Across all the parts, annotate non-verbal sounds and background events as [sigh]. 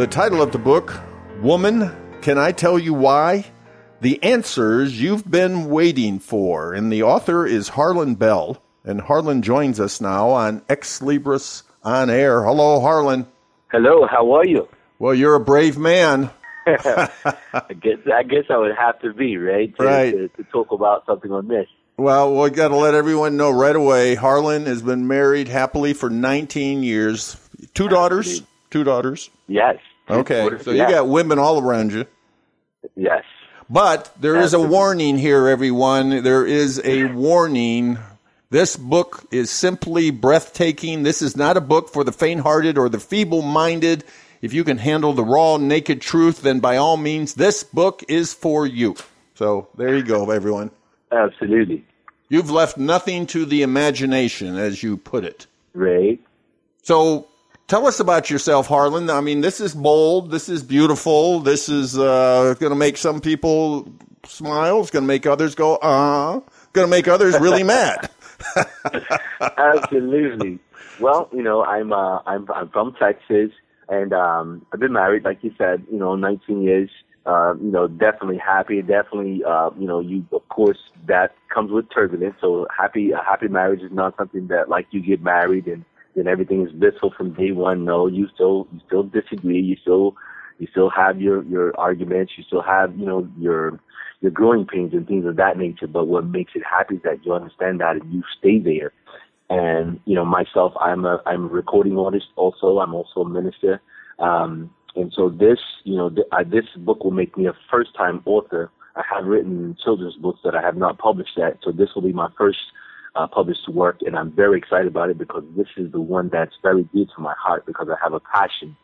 The title of the book, Woman, Can I Tell You Why? The Answers You've Been Waiting For. And the author is Harlon Bell. And Harlon joins us now on Xlibris on Air. Hello, Harlon. Hello, how are you? Well, you're a brave man. [laughs] I guess I guess I would have to be right to, Right. to, to talk about something on this. Well, we got to let everyone know right away. Harlan has been married happily for 19 years. Two daughters. Two daughters. Yes. Okay, so you got women all around you. yes. But there is a warning here, everyone. There is a warning. This book is simply breathtaking. This is not a book for the faint hearted or the feeble minded. If you can handle the raw, naked truth, then by all means, this book is for you. So there you go, everyone. Absolutely. You've left nothing to the imagination, as you put it. Right. So tell us about yourself, Harlon. I mean, this is bold. This is beautiful. This is uh, going to make some people smile. It's going to make others go, uh Going to make others really mad. [laughs] Absolutely. well, you know, I'm uh I'm I'm from Texas and um I've been married, like you said, you know, nineteen years. Uh, you know, definitely happy, definitely uh, you know, you of course that comes with turbulence. So happy a happy marriage is not something that like you get married and then everything is blissful from day one. No, you still you still disagree, you still you still have your your arguments, you still have, you know, your your growing pains and things of that nature. But what makes it happy is that you understand that and you stay there. And you know, myself, I'm a I'm a recording artist. Also, I'm also a minister. Um, and so this, you know, th- I, this book will make me a first time author. I have written children's books that I have not published yet. So this will be my first uh, published work, and I'm very excited about it because this is the one that's very dear to my heart because I have a passion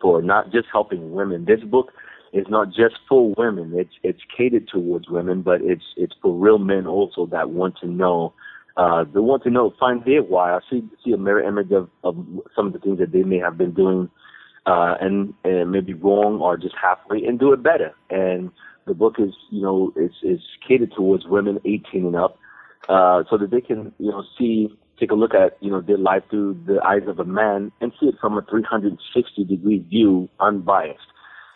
for not just helping women. This book is not just for women. It's it's catered towards women, but it's it's for real men also that want to know. Uh, they want to know, find their why. I see see a mirror image of, of some of the things that they may have been doing, uh, and and maybe wrong or just halfway, and do it better. And the book is, you know, it's it's catered towards women 18 and up, uh, so that they can, you know, see, take a look at, you know, their life through the eyes of a man and see it from a 360 degree view, unbiased.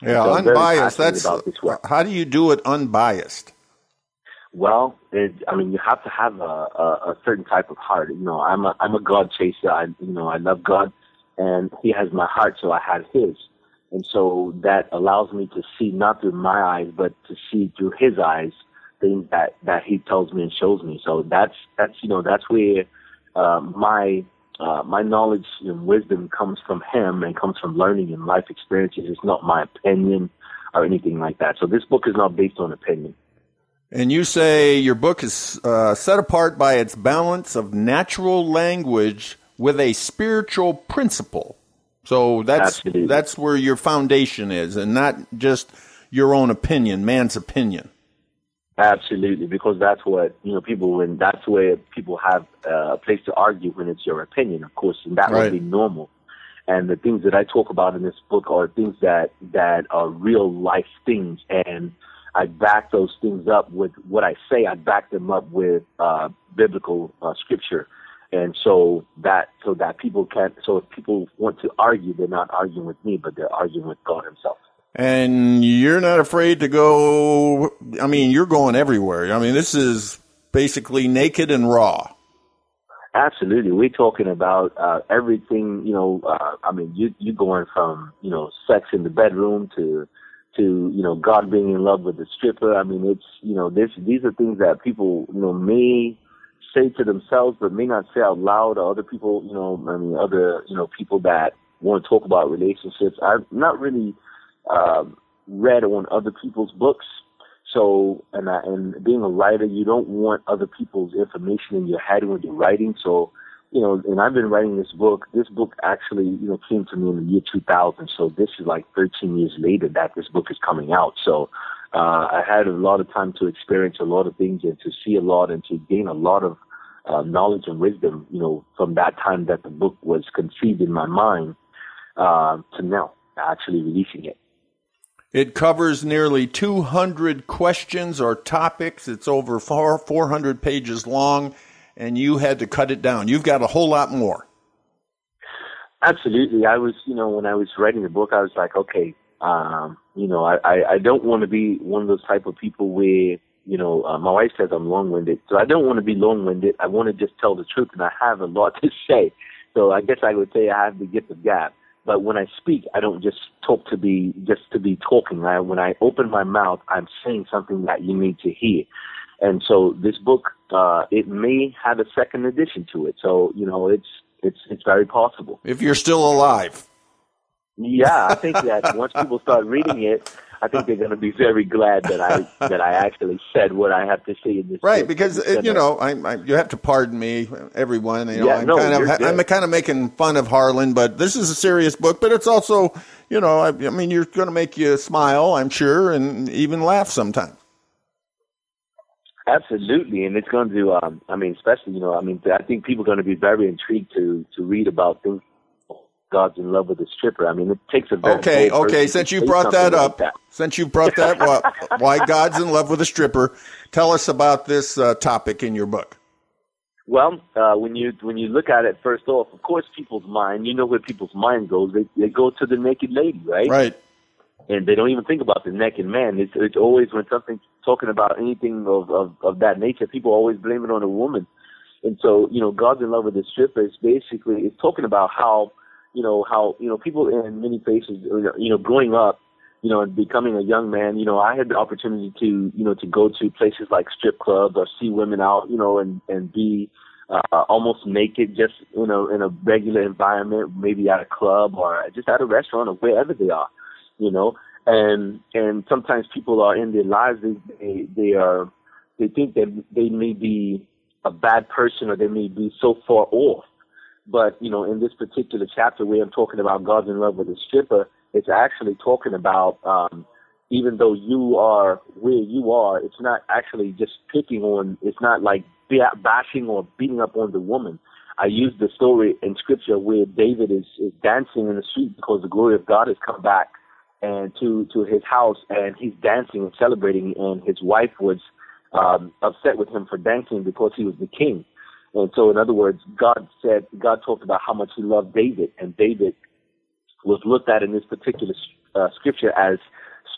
Yeah, So unbiased. That's about this work. how do you do it unbiased? Well, it, I mean, you have to have a, a, a certain type of heart. You know, I'm a I'm a God chaser. I you know I love God, and He has my heart, so I have His, and so that allows me to see not through my eyes, but to see through His eyes things that that He tells me and shows me. So that's that's you know that's where uh, my uh, my knowledge and wisdom comes from Him and comes from learning and life experiences. It's not my opinion or anything like that. So this book is not based on opinion. And you say your book is uh, set apart by its balance of natural language with a spiritual principle. So that's Absolutely. that's where your foundation is, and not just your own opinion, man's opinion. Absolutely, because that's what you know. People when that's where people have uh, a place to argue when it's your opinion, of course, and that Right. would be normal. And the things that I talk about in this book are things that that are real life things, and I back those things up with what I say. I back them up with uh, biblical uh, scripture, and so that so that people can so if people want to argue, they're not arguing with me, but they're arguing with God Himself. And you're not afraid to go. I mean, you're going everywhere. I mean, this is basically naked and raw. Absolutely, we're talking about uh, everything. You know, uh, I mean, you you going from you know sex in the bedroom to to you know God being in love with the stripper. I mean, it's you know this these are things that people you know may say to themselves, but may not say out loud. to other people, you know, I mean, other you know people that want to talk about relationships. I'm not really um, read on other people's books. So, and I, and being a writer, you don't want other people's information in your head when you're writing. So, you know, and I've been writing this book. This book actually, you know, came to me in the year 2000. So this is like 13 years later that this book is coming out. So uh, I had a lot of time to experience a lot of things and to see a lot and to gain a lot of uh, knowledge and wisdom, you know, from that time that the book was conceived in my mind uh, to now actually releasing it. It covers nearly 200 questions or topics. It's over 400 pages long and you had to cut it down. You've got a whole lot more. Absolutely. I was, you know, when I was writing the book, I was like, okay, um, you know, I, I, I don't want to be one of those type of people where, you know, uh, my wife says I'm long-winded. So I don't want to be long-winded. I want to just tell the truth and I have a lot [laughs] to say. So I guess I would say I have the gift of gab. But when I speak, I don't just talk to be, just to be talking. I, when I open my mouth, I'm saying something that you need to hear. And so this book, uh, it may have a second edition to it. So, you know, it's, it's, it's very possible. If you're still alive. Yeah, I think that once people start reading it, I think they're going to be very glad that I that I actually said what I have to say in this. Right, because uh, you know, I, I, you have to pardon me, everyone. You know, yeah, I'm no, kind of I'm kind of making fun of Harlon, but this is a serious book. But it's also, you know, I, I mean, you're going to make you smile, I'm sure, and even laugh sometimes. Absolutely, and it's going to. Um, I mean, especially you know, I mean, I think people are going to be very intrigued to to read about things. God's in love with a stripper. I mean, it takes a very okay. Okay, since you brought that up, like that. since you brought that up, [laughs] why God's in love with a stripper? Tell us about this uh, topic in your book. Well, uh, when you when you look at it, first off, of course, people's mind. You know where people's mind goes. They they go to the naked lady, right? Right and they don't even think about the naked man. It's, it's always when something's talking about anything of, of, of that nature, people always blame it on a woman. And so, you know, God's in love with the stripper is basically, it's talking about how, you know, how, you know, people in many places, you know, growing up, you know, and becoming a young man, you know, I had the opportunity to, you know, to go to places like strip clubs or see women out, you know, and, and be, uh, almost naked, just, you know, in a regular environment, maybe at a club or just at a restaurant or wherever they are you know, and and sometimes people are in their lives they they, they are they think that they may be a bad person or they may be so far off. But, you know, in this particular chapter where I'm talking about God's in love with a stripper, it's actually talking about um, even though you are where you are, it's not actually just picking on, it's not like bashing or beating up on the woman. I use the story in scripture where David is, is dancing in the street because the glory of God has come back and to to his house, and he's dancing and celebrating, and his wife was um, upset with him for dancing because he was the king. And so, in other words, God said God talked about how much He loved David, and David was looked at in this particular uh, scripture as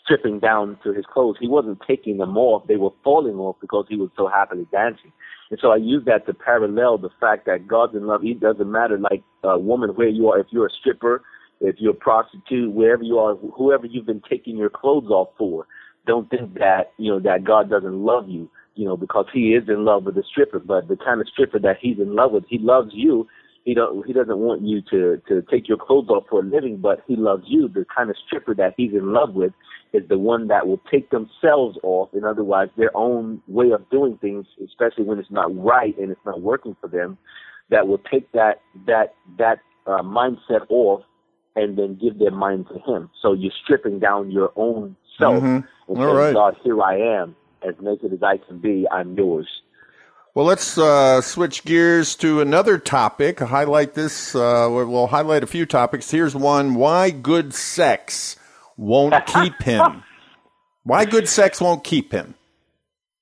stripping down to his clothes. He wasn't taking them off; they were falling off because he was so happily dancing. And so I use that to parallel the fact that God's in love. It doesn't matter, like a woman, where you are. If you're a stripper, if you're a prostitute, wherever you are, whoever you've been taking your clothes off for, don't think that, you know, that God doesn't love you, you know, because he is in love with the stripper, but the kind of stripper that he's in love with, he loves you. He don't, he doesn't want you to, to take your clothes off for a living, but he loves you. The kind of stripper that he's in love with is the one that will take themselves off, and otherwise their own way of doing things, especially when it's not right and it's not working for them, that will take that, that, that, uh, mindset off and then give their mind to Him. So you're stripping down your own self mm-hmm. and saying, right. God, here I am, as naked as I can be, I'm yours. Well, let's uh, switch gears to another topic. Highlight this. Uh, we'll highlight a few topics. Here's one: Why good sex won't [laughs] keep him? Why good sex won't keep him?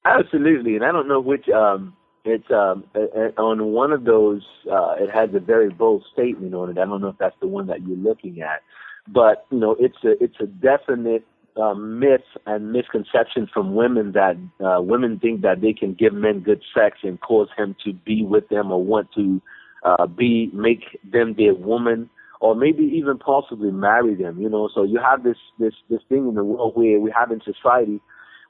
Absolutely, and I don't know which um, it's um, on one of those. Uh, it has a very bold statement on it. I don't know if that's the one that you're looking at, but you know, it's a it's a definite uh, myth and misconceptions from women that uh, women think that they can give men good sex and cause him to be with them or want to uh, be make them their woman or maybe even possibly marry them. You know, so you have this this this thing in the world where we have in society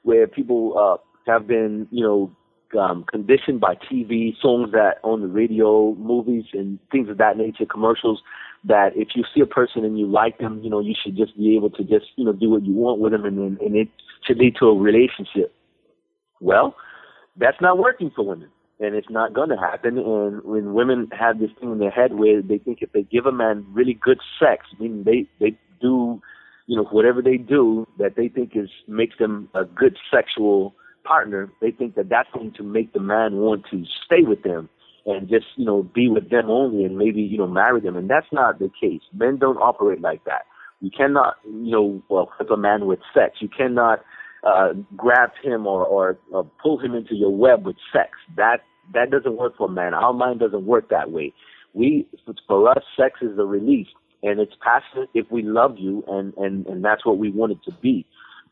where people uh, have been you know um, conditioned by TV, songs that on the radio, movies, and things of that nature, commercials. That if you see a person and you like them, you know you should just be able to just you know do what you want with them, and and, and it should lead to a relationship. Well, that's not working for women, and it's not going to happen. And when women have this thing in their head where they think if they give a man really good sex, meaning they they do, you know, whatever they do that they think is makes them a good sexual partner, they think that that's going to make the man want to stay with them and just you know be with them only and maybe you know marry them. And that's not the case. Men don't operate like that. You cannot you know well, whip a man with sex. You cannot uh, grab him or, or, or pull him into your web with sex. That that doesn't work for men. Our mind doesn't work that way. We for us, sex is a release, and it's passionate if we love you, and and and that's what we want it to be.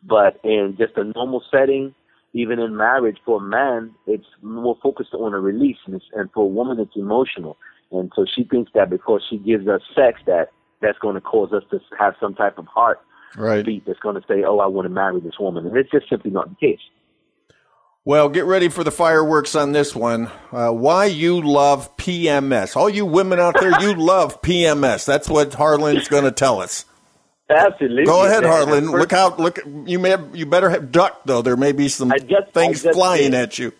But in just a normal setting, even in marriage, for a man, it's more focused on a release, and, and for a woman, it's emotional. And so she thinks that because she gives us sex, that that's going to cause us to have some type of heart right. beat that's going to say, "Oh, I want to marry this woman," and it's just simply not the case. Well, get ready for the fireworks on this one. Uh, why you love PMS? All you women out there, you love PMS. That's what Harlon's going to tell us. Absolutely. Go ahead, Harlon. Look out! Look, you may have, you better have duck though. There may be some just, things flying did. at you.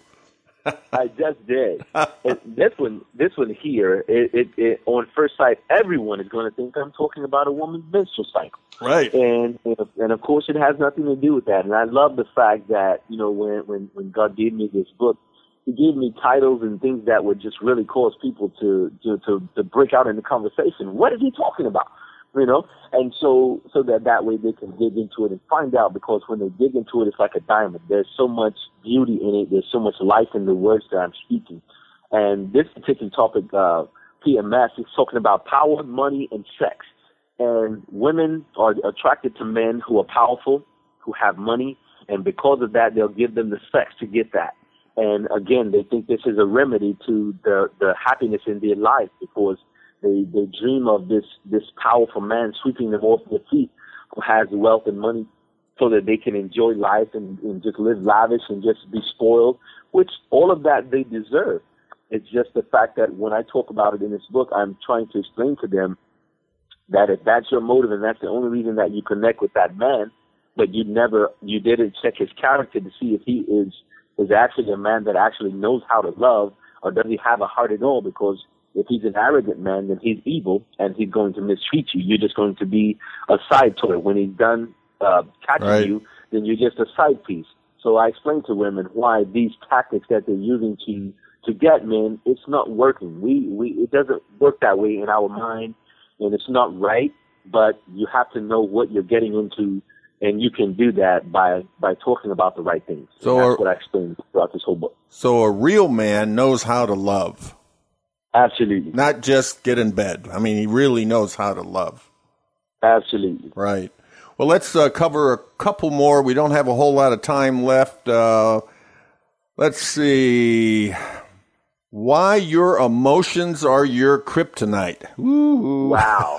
[laughs] I just did. [laughs] this one, this one here, it, it, it, on first sight, everyone is going to think I'm talking about a woman's menstrual cycle. Right. And and of course, it has nothing to do with that. And I love the fact that you know when when when God gave me this book, He gave me titles and things that would just really cause people to to to, to break out in the conversation. What is He talking about? You know, and so so that that way they can dig into it and find out because when they dig into it, it's like a diamond. There's so much beauty in it. There's so much life in the words that I'm speaking. And this particular topic, uh, PMS, is talking about power, money, and sex. And women are attracted to men who are powerful, who have money, and because of that, they'll give them the sex to get that. And again, they think this is a remedy to the the happiness in their life because they they dream of this this powerful man sweeping them off their feet, who has wealth and money, so that they can enjoy life and, and just live lavish and just be spoiled. Which all of that they deserve. It's just the fact that when I talk about it in this book, I'm trying to explain to them that if that's your motive and that's the only reason that you connect with that man, but you never you didn't check his character to see if he is is actually a man that actually knows how to love or does he have a heart at all because if he's an arrogant man, then he's evil and he's going to mistreat you. You're just going to be a side toy. When he's done uh, catching right. you, then you're just a side piece. So I explain to women why these tactics that they're using to to get men, it's not working. We we it doesn't work that way in our mind, and it's not right. But you have to know what you're getting into, and you can do that by by talking about the right things. So and that's what I explain throughout this whole book. So a real man knows how to love. Absolutely. Not just get in bed. I mean, he really knows how to love. Absolutely. Right. Well, let's uh, cover a couple more. We don't have a whole lot of time left. Uh, let's see. Why your emotions are your kryptonite. Ooh. Wow.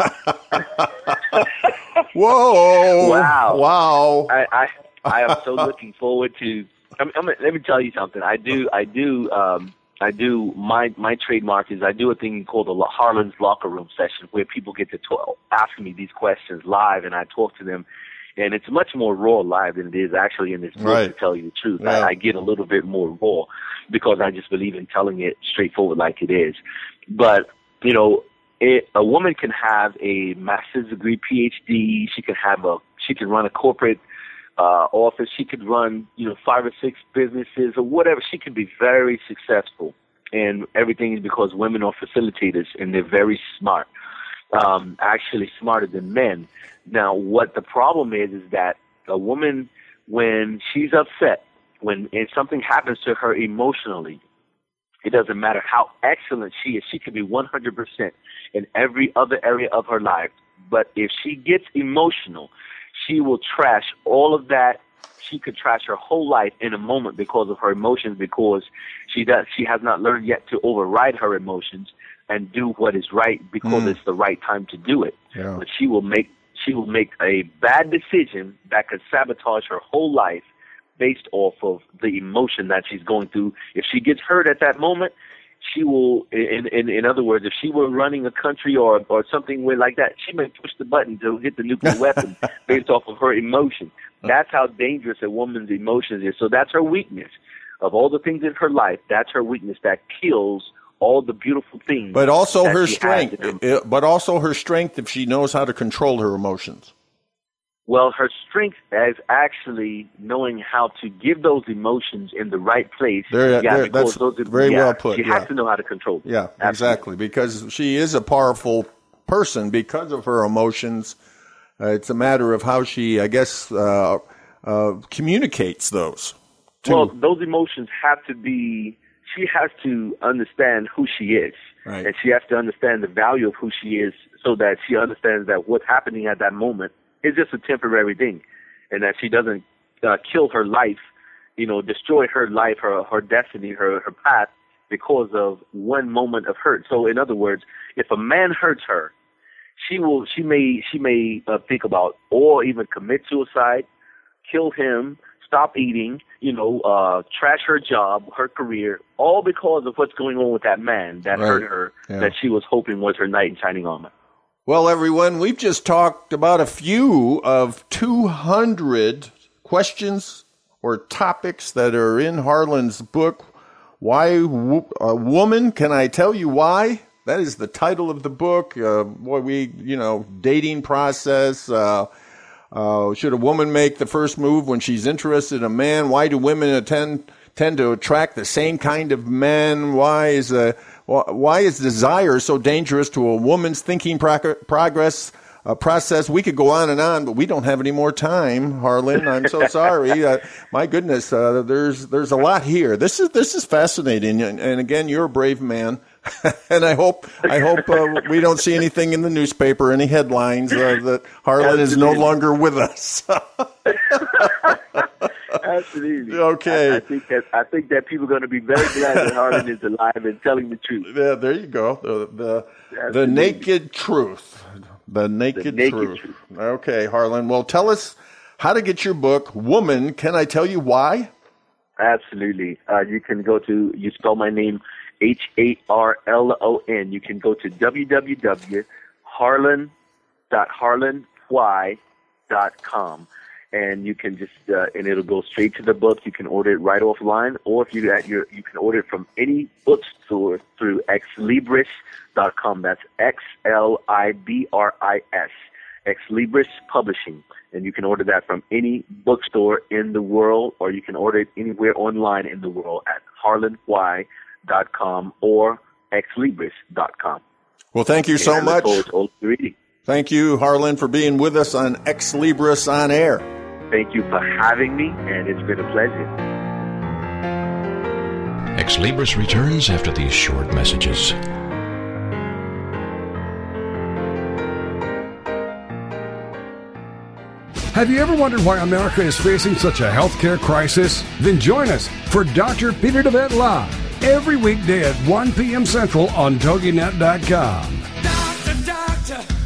[laughs] Whoa. Wow. Wow. I, I, I am so looking forward to. I mean, I mean, let me tell you something. I do. I do. Um, I do my my trademark is I do a thing called the Harlon's Locker Room session where people get to talk, ask me these questions live and I talk to them, and it's much more raw live than it is actually in this book. Right. To tell you the truth, Yeah. I, I get a little bit more raw because I just believe in telling it straightforward like it is. But you know, it, a woman can have a master's degree, PhD. She can have a she can run a corporate uh, office. She could run, you know, five or six businesses or whatever. She could be very successful, and everything is because women are facilitators and they're very smart, um, actually smarter than men. Now, what the problem is is that a woman, when she's upset, when if something happens to her emotionally, it doesn't matter how excellent she is. She could be 100% in every other area of her life. But if she gets emotional, she will trash all of that. She could trash her whole life in a moment because of her emotions because she does she has not learned yet to override her emotions and do what is right because Mm. it's the right time to do it. Yeah. But she will make she will make a bad decision that could sabotage her whole life based off of the emotion that she's going through. If she gets hurt at that moment, she will in in in other words, if she were running a country or or something where like that, she may push the button to hit the nuclear [laughs] weapon based off of her emotion. That's how dangerous a woman's emotions is. So that's her weakness. of all the things in her life, that's her weakness that kills all the beautiful things. But also her strength. her- Uh, But also her strength if she knows how to control her emotions. Well, her strength is actually knowing how to give those emotions in the right place. There- yeah, there- that's those, very yeah, well put, She yeah. has to know how to control. them. Yeah, Absolutely. exactly. Because she is a powerful person because of her emotions. Uh, it's a matter of how she, I guess, uh, uh, communicates those. to- Well, those emotions have to be. She has to understand who she is, Right. and she has to understand the value of who she is, so that she understands that what's happening at that moment is just a temporary thing, and that she doesn't uh, kill her life, you know, destroy her life, her her destiny, her her path because of one moment of hurt. So, in other words, if a man hurts her, she will she may she may uh, think about or even commit suicide, kill him, stop eating, you know, uh, trash her job, her career, all because of what's going on with that man that Right. hurt her, Yeah. that she was hoping was her knight in shining armor. Well, everyone, we've just talked about a few of 200 questions or topics that are in Harlon's book. Why a woman? Can I tell you why? That is the title of the book. Uh, boy, we, you know, dating process. Uh, uh, should a woman make the first move when she's interested in a man? Why do women tend tend to attract the same kind of men? Why is wh- why is desire so dangerous to a woman's thinking prog- progress uh, process? We could go on and on, but we don't have any more time, Harlon. I'm so [laughs] sorry. Uh, my goodness, uh, there's there's a lot here. This is this is fascinating, and, and again, you're a brave man. [laughs] and I hope I hope uh, we don't see anything in the newspaper, any headlines uh, that Harlon is no longer with us. [laughs] Absolutely. [laughs] Okay. I, I think that I think that people are going to be very glad that Harlon is alive and telling the truth. yeah, there you go. The the, the naked truth. The naked, naked truth. truth. Okay, Harlon. Well, tell us how to get your book, Woman. Can I tell you why? Absolutely. Uh, you can go to, you spell my name H A R L O N. You can go to www.harlon.harlanwhy.com. And you can just, uh, and it'll go straight to the book. You can order it right offline, or if you at your, you can order it from any bookstore through xlibris.com. That's X L I B R I S. Ex Libris Publishing, and you can order that from any bookstore in the world, or you can order it anywhere online in the world at harlonwhy.com or xlibris.com. Well, thank you so I much. forward to all the reading. Thank you, Harlon, for being with us on Xlibris on Air. Thank you for having me, and it's been a pleasure. Xlibris returns after these short messages. Have you ever wondered why America is facing such a healthcare crisis? Then join us for Dr. Peter DeVette Live every weekday at 1 p.m. Central on TogiNet.com. Doctor, doctor,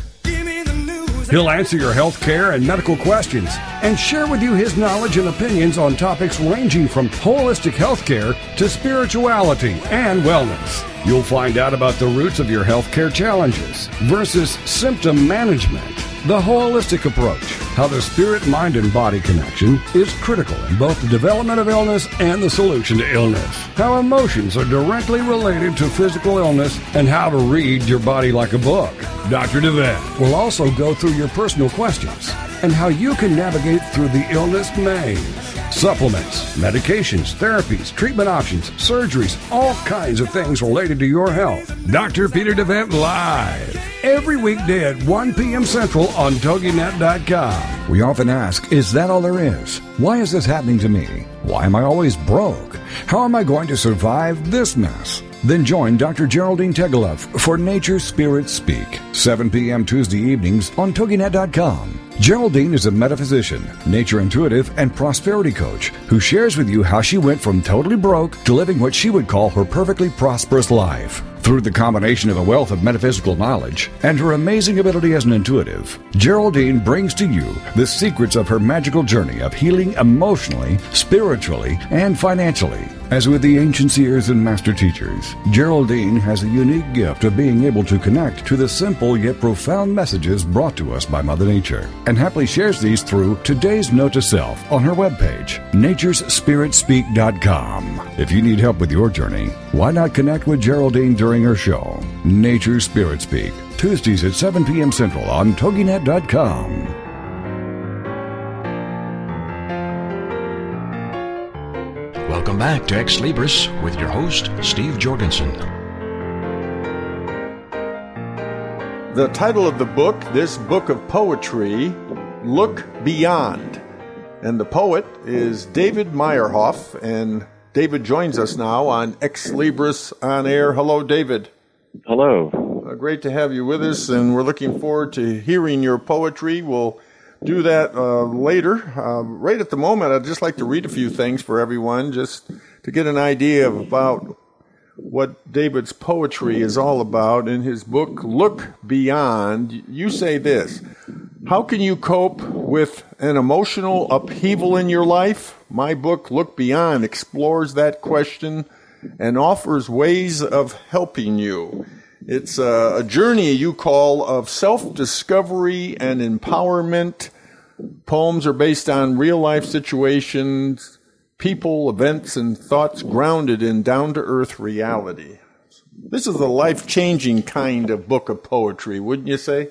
He'll answer your health care and medical questions and share with you his knowledge and opinions on topics ranging from holistic healthcare to spirituality and wellness. You'll find out about the roots of your healthcare challenges versus symptom management, the holistic approach, how the spirit, mind, and body connection is critical in both the development of illness and the solution to illness, how emotions are directly related to physical illness, and how to read your body like a book. Dr. DeVette will also go through your personal questions and how you can navigate through the illness maze. Supplements, medications, therapies, treatment options, surgeries, all kinds of things related to your health. Dr. Peter DeVette Live. Every weekday at 1 p.m. Central on TogiNet.com. We often ask, is that all there is? Why is this happening to me? Why am I always broke? How am I going to survive this mess? Then join Dr. Geraldine Tegeloff for Nature Spirit Speak, 7 p.m. Tuesday evenings on TogiNet.com. Geraldine is a metaphysician, nature intuitive, and prosperity coach who shares with you how she went from totally broke to living what she would call her perfectly prosperous life. Through the combination of a wealth of metaphysical knowledge and her amazing ability as an intuitive, Geraldine brings to you the secrets of her magical journey of healing emotionally, spiritually, and financially. As with the ancient seers and master teachers, Geraldine has a unique gift of being able to connect to the simple yet profound messages brought to us by Mother Nature and happily shares these through today's note to self on her webpage, naturespiritspeak.com. If you need help with your journey, why not connect with Geraldine during her show, Nature Spirit Speak, Tuesdays at 7 p.m. Central on TogiNet.com. Welcome back to Xlibris with your host, Steve Jorgensen. The title of the book, this book of poetry, Look Beyond. And the poet is David Meyerhof, and David joins us now on Xlibris on air. Hello, David. Hello. Uh, great to have you with us, and we're looking forward to hearing your poetry. We'll do that uh, later. Uh, right at the moment, I'd just like to read a few things for everyone, just to get an idea of about what David's poetry is all about. In his book, Look Beyond, you say this How can you cope with an emotional upheaval in your life? My book, Look Beyond, explores that question and offers ways of helping you. It's a, a journey you call of self discovery and empowerment. Poems are based on real life situations, people, events, and thoughts grounded in down to earth reality. This is a life changing kind of book of poetry, wouldn't you say?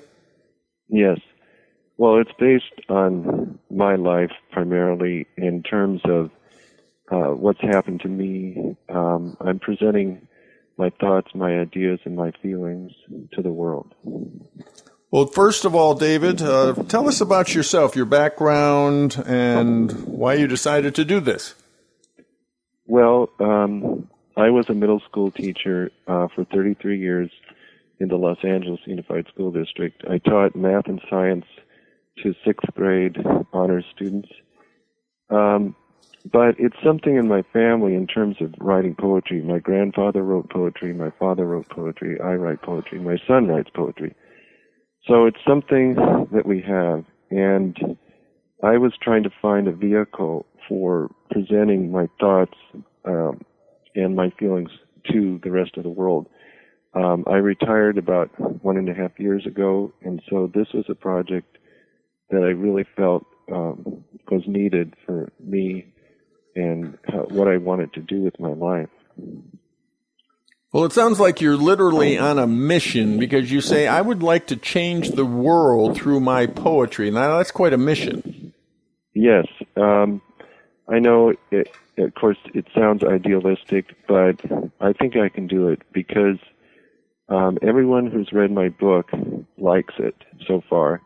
Yes. Well, it's based on my life primarily in terms of uh, what's happened to me. Um, I'm presenting my thoughts, my ideas, and my feelings to the world. Well, first of all, David, uh, tell us about yourself, your background, and why you decided to do this. Well, um, I was a middle school teacher uh, for 33 years in the Los Angeles Unified School District. I taught math and science to sixth grade honors students. Um, but it's something in my family in terms of writing poetry. My grandfather wrote poetry, my father wrote poetry, I write poetry, my son writes poetry. So it's something that we have. And I was trying to find a vehicle for presenting my thoughts um, and my feelings to the rest of the world. Um, I retired about one and a half years ago, and so this was a project that I really felt um, was needed for me and how, what I wanted to do with my life. Well, it sounds like you're literally on a mission because you say, I would like to change the world through my poetry. Now, that's quite a mission. Yes. Um, I know, it, of course, it sounds idealistic, but I think I can do it because um, everyone who's read my book likes it so far.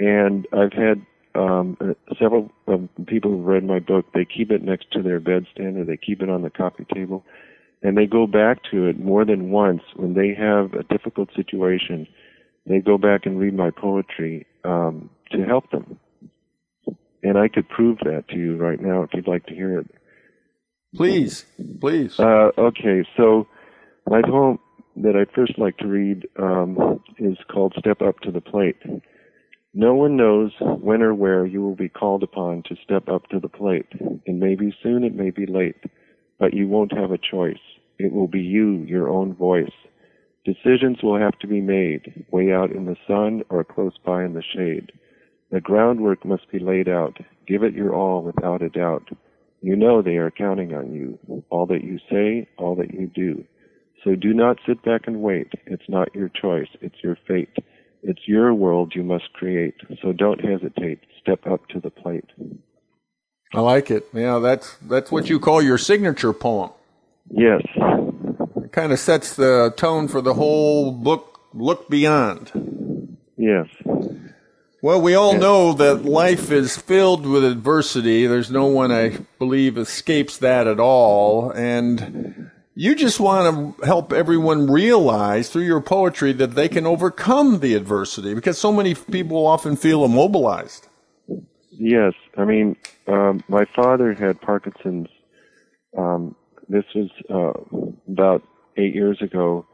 And I've had um, uh, several um, people who've read my book, they keep it next to their bedstand or they keep it on the coffee table. And they go back to it more than once when they have a difficult situation. They go back and read my poetry um, to help them. And I could prove that to you right now if you'd like to hear it. Please, please. Uh, okay, so my poem that I'd first like to read um, is called Step Up to the Plate. No one knows when or where you will be called upon to step up to the plate. It may be soon, it may be late, but you won't have a choice. It will be you, your own voice. Decisions will have to be made, way out in the sun or close by in the shade. The groundwork must be laid out. Give it your all without a doubt. You know they are counting on you, all that you say, all that you do. So do not sit back and wait. It's not your choice, it's your fate. It's your world you must create. So don't hesitate. Step up to the plate. I like it. Yeah, that's that's what you call your signature poem. Yes. It kind of sets the tone for the whole book. Look beyond. Yes. Well, we all know that life is filled with adversity. There's no one, I believe, escapes that at all. And you just want to help everyone realize through your poetry that they can overcome the adversity because so many people often feel immobilized. Yes. I mean, um, my father had Parkinson's. Um, this was uh, about eight years ago,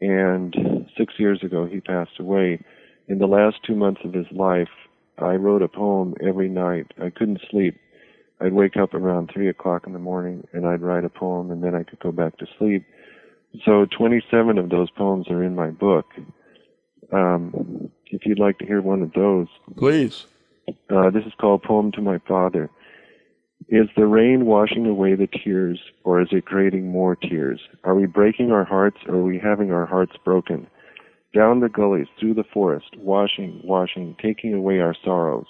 and six years ago he passed away. In the last two months of his life, I wrote a poem every night. I couldn't sleep. I'd wake up around three o'clock in the morning and I'd write a poem and then I could go back to sleep. So 27 of those poems are in my book. um, if you'd like to hear one of those. Please. Uh, this is called Poem to My Father. Is the rain washing away the tears, or is it creating more tears? Are we breaking our hearts, or are we having our hearts broken? Down the gullies, through the forest, washing, washing, taking away our sorrows.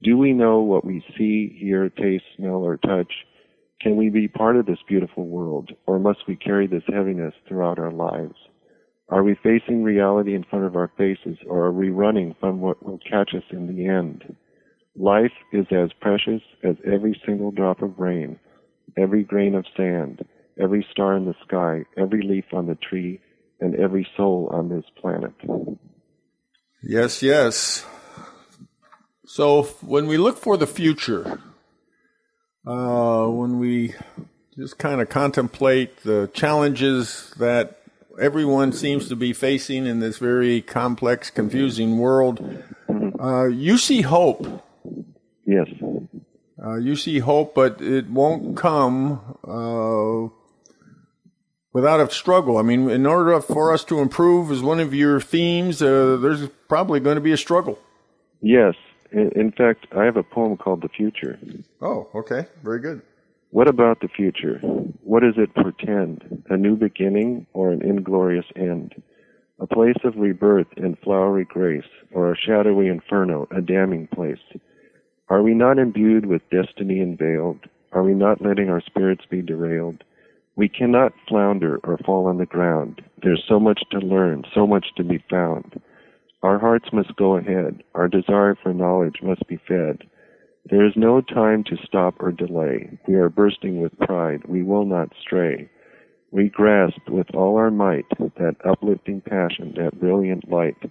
Do we know what we see, hear, taste, smell, or touch? Can we be part of this beautiful world, or must we carry this heaviness throughout our lives? Are we facing reality in front of our faces, or are we running from what will catch us in the end? Life is as precious as every single drop of rain, every grain of sand, every star in the sky, every leaf on the tree, and every soul on this planet. Yes, yes. So when we look for the future, uh, when we just kind of contemplate the challenges that everyone seems to be facing in this very complex, confusing world, uh, you see hope. Yes. Uh, you see hope, but it won't come uh, without a struggle. I mean, in order for us to improve, is one of your themes, uh, there's probably going to be a struggle. Yes. In, fact, I have a poem called The Future. Oh, okay. Very good. What about the future? What does it portend? A new beginning or an inglorious end? A place of rebirth and flowery grace, or a shadowy inferno, a damning place? Are we not imbued with destiny unveiled? Are we not letting our spirits be derailed? We cannot flounder or fall on the ground. There's so much to learn, so much to be found. Our hearts must go ahead. Our desire for knowledge must be fed. There is no time to stop or delay. We are bursting with pride. We will not stray. We grasp with all our might that uplifting passion, that brilliant light.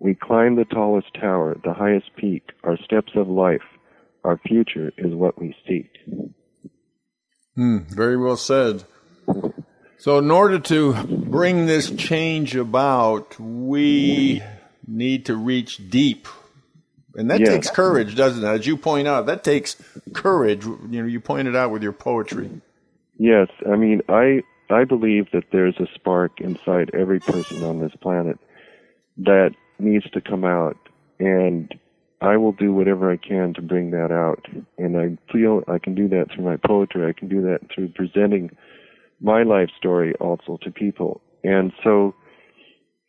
We climb the tallest tower, the highest peak, our steps of life. Our future is what we seek. Hmm, very well said. So, in order to bring this change about, we need to reach deep. And that Yes. takes courage, doesn't it? As you point out, that takes courage. You know, you pointed out with your poetry. Yes, I mean, I I believe that there's a spark inside every person on this planet that needs to come out, and I will do whatever I can to bring that out. And I feel I can do that through my poetry. I can do that through presenting my life story also to people. And so,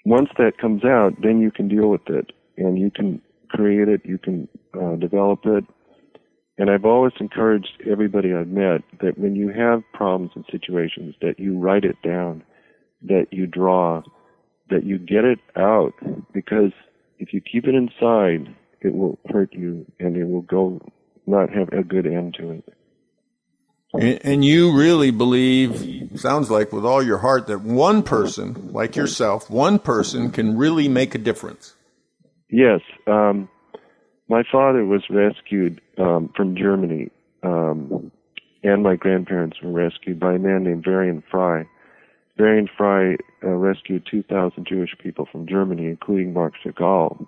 once that comes out, then you can deal with it, and you can create it, you can uh, develop it, and I've always encouraged everybody I've met that when you have problems and situations, that you write it down, that you draw, that you get it out, because if you keep it inside, it will hurt you and it will go not have a good end to it. And, and you really believe, sounds like with all your heart, that one person, like yourself, one person can really make a difference. Yes, um, my father was rescued um, from Germany, um, and my grandparents were rescued by a man named Varian Fry. Varian Fry uh, rescued 2,000 Jewish people from Germany, including Marc Chagall.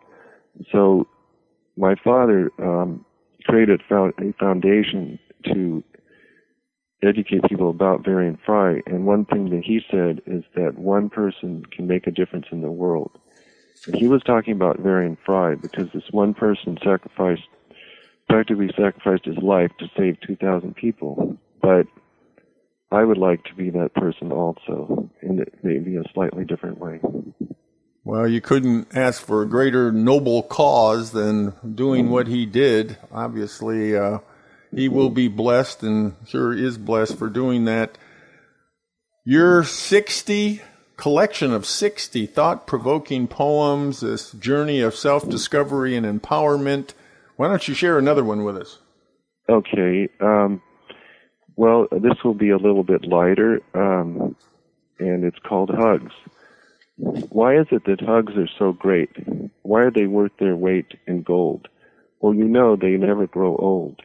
So, my father um, created a foundation to educate people about Varian Fry, and one thing that he said is that one person can make a difference in the world. And he was talking about Varian Fry because this one person sacrificed, practically sacrificed his life to save 2,000 people. But I would like to be that person also, in maybe a slightly different way. Well, you couldn't ask for a greater noble cause than doing what he did. Obviously, uh, he will be blessed and sure is blessed for doing that. Your 60 collection of 60 thought provoking poems, this journey of self discovery and empowerment. Why don't you share another one with us? Okay. Um, well, this will be a little bit lighter, um, and it's called Hugs. Why is it that hugs are so great? Why are they worth their weight in gold? Well, you know they never grow old.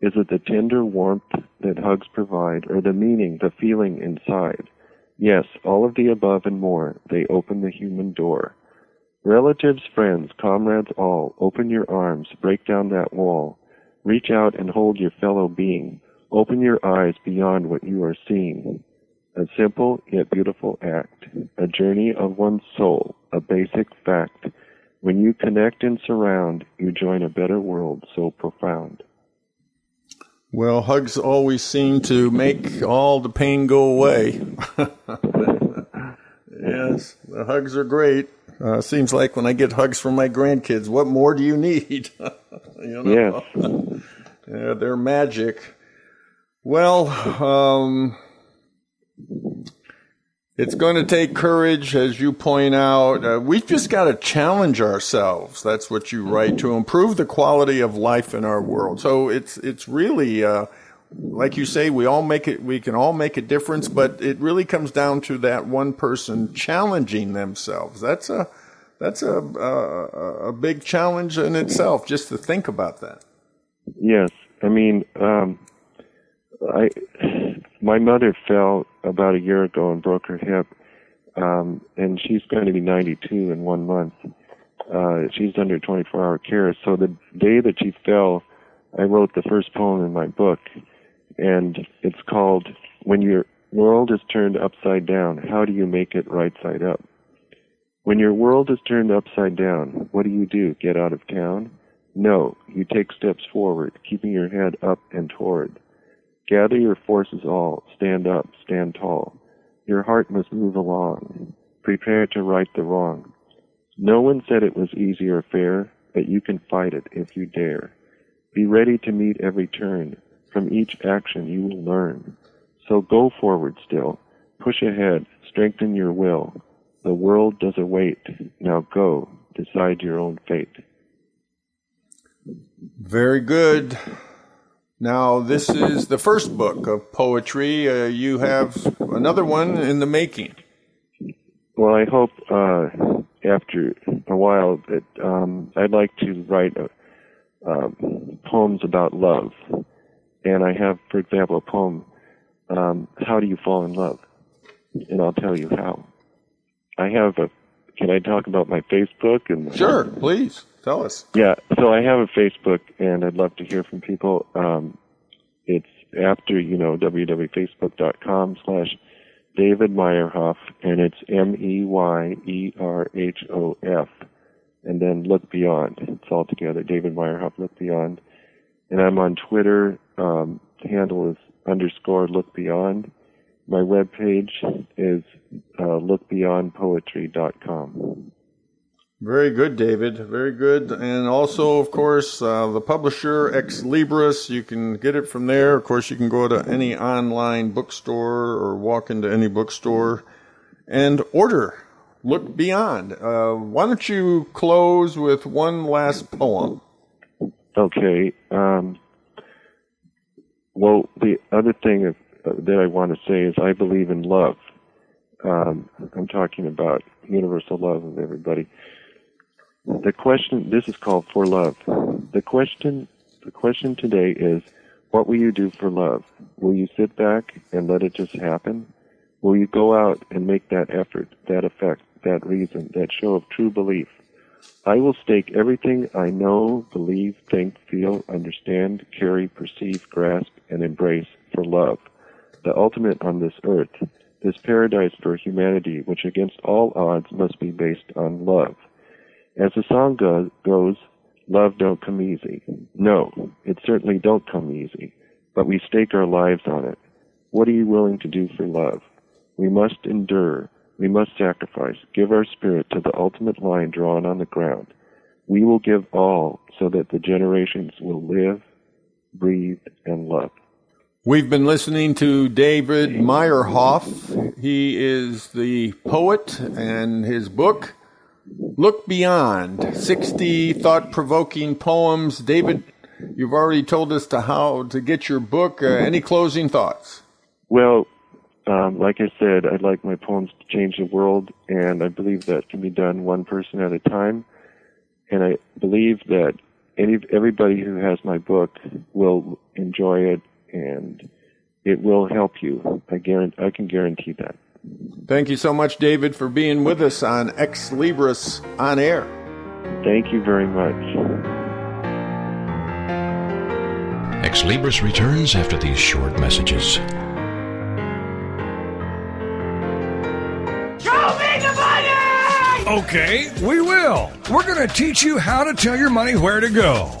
Is it the tender warmth that hugs provide, or the meaning, the feeling inside? Yes, all of the above and more. They open the human door. Relatives, friends, comrades all, open your arms, break down that wall. Reach out and hold your fellow being. Open your eyes beyond what you are seeing. A simple yet beautiful act. A journey of one's soul. A basic fact. When you connect and surround, you join a better world so profound. Well, hugs always seem to make all the pain go away. [laughs] yes, the hugs are great. Uh, seems like when I get hugs from my grandkids, what more do you need? [laughs] you know? Yes. [laughs] Yeah, they're magic. Well, um, it's going to take courage, as you point out. Uh, we've just got to challenge ourselves. That's what you write to improve the quality of life in our world. So it's it's really, uh, like you say, we all make it. We can all make a difference, but it really comes down to that one person challenging themselves. That's a that's a a, a big challenge in itself. Just to think about that. Yes, I mean, um, I my mother fell about a year ago and broke her hip, um, and she's going to be 92 in one month. Uh, she's under 24-hour care. So the day that she fell, I wrote the first poem in my book, and it's called "When Your World is Turned Upside Down, How Do You Make It Right Side Up?" When your world is turned upside down, what do you do? Get out of town? No, you take steps forward, keeping your head up and toward. Gather your forces all, stand up, stand tall. Your heart must move along. Prepare to right the wrong. No one said it was easy or fair, but you can fight it if you dare. Be ready to meet every turn. From each action you will learn. So go forward still. Push ahead. Strengthen your will. The world does await. Now go. Decide your own fate. Very good. Now, this is the first book of poetry. Uh, you have another one in the making. Well, I hope uh, after a while that um, I'd like to write uh, um, poems about love. And I have, for example, a poem, um, How Do You Fall in Love? And I'll tell you how. I have a, can I talk about my Facebook? and Sure, please tell us. Yeah, so I have a Facebook, and I'd love to hear from people. Um, it's after you know www.facebook.com slash David Meyerhof, and it's M E Y E R H O F, and then Look Beyond. It's all together. David Meyerhof, Look Beyond, and I'm on Twitter. Um, handle is underscore Look Beyond. My webpage is uh, lookbeyondpoetry.com. Very good, David. Very good. And also, of course, uh, the publisher, Xlibris, you can get it from there. Of course, you can go to any online bookstore or walk into any bookstore and order. Look Beyond. Uh, why don't you close with one last poem? Okay. Um, well, the other thing uh, that I want to say is I believe in love. Um, I'm talking about universal love of everybody. The question, this is called for love. The question, the question today is, what will you do for love? Will you sit back and let it just happen? Will you go out and make that effort, that effect, that reason, that show of true belief? I will stake everything I know, believe, think, feel, understand, carry, perceive, grasp, and embrace for love, the ultimate on this earth, this paradise for humanity, which against all odds must be based on love. As the song go- goes, love don't come easy. No, it certainly don't come easy, but we stake our lives on it. What are you willing to do for love? We must endure. We must sacrifice, give our spirit to the ultimate line drawn on the ground. We will give all so that the generations will live, breathe, and love. We've been listening to David Meyerhof. He is the poet, and his book, Look Beyond 60 Thought Provoking Poems. David, you've already told us to how to get your book. Uh, any closing thoughts? Well, um, like I said, I'd like my poems to change the world, and I believe that can be done one person at a time. And I believe that any everybody who has my book will enjoy it, and it will help you. I guarantee. I can guarantee that. Thank you so much, David, for being with us on Xlibris on Air. Thank you very much. Xlibris returns after these short messages. Show me the money! Okay, we will. We're going to teach you how to tell your money where to go.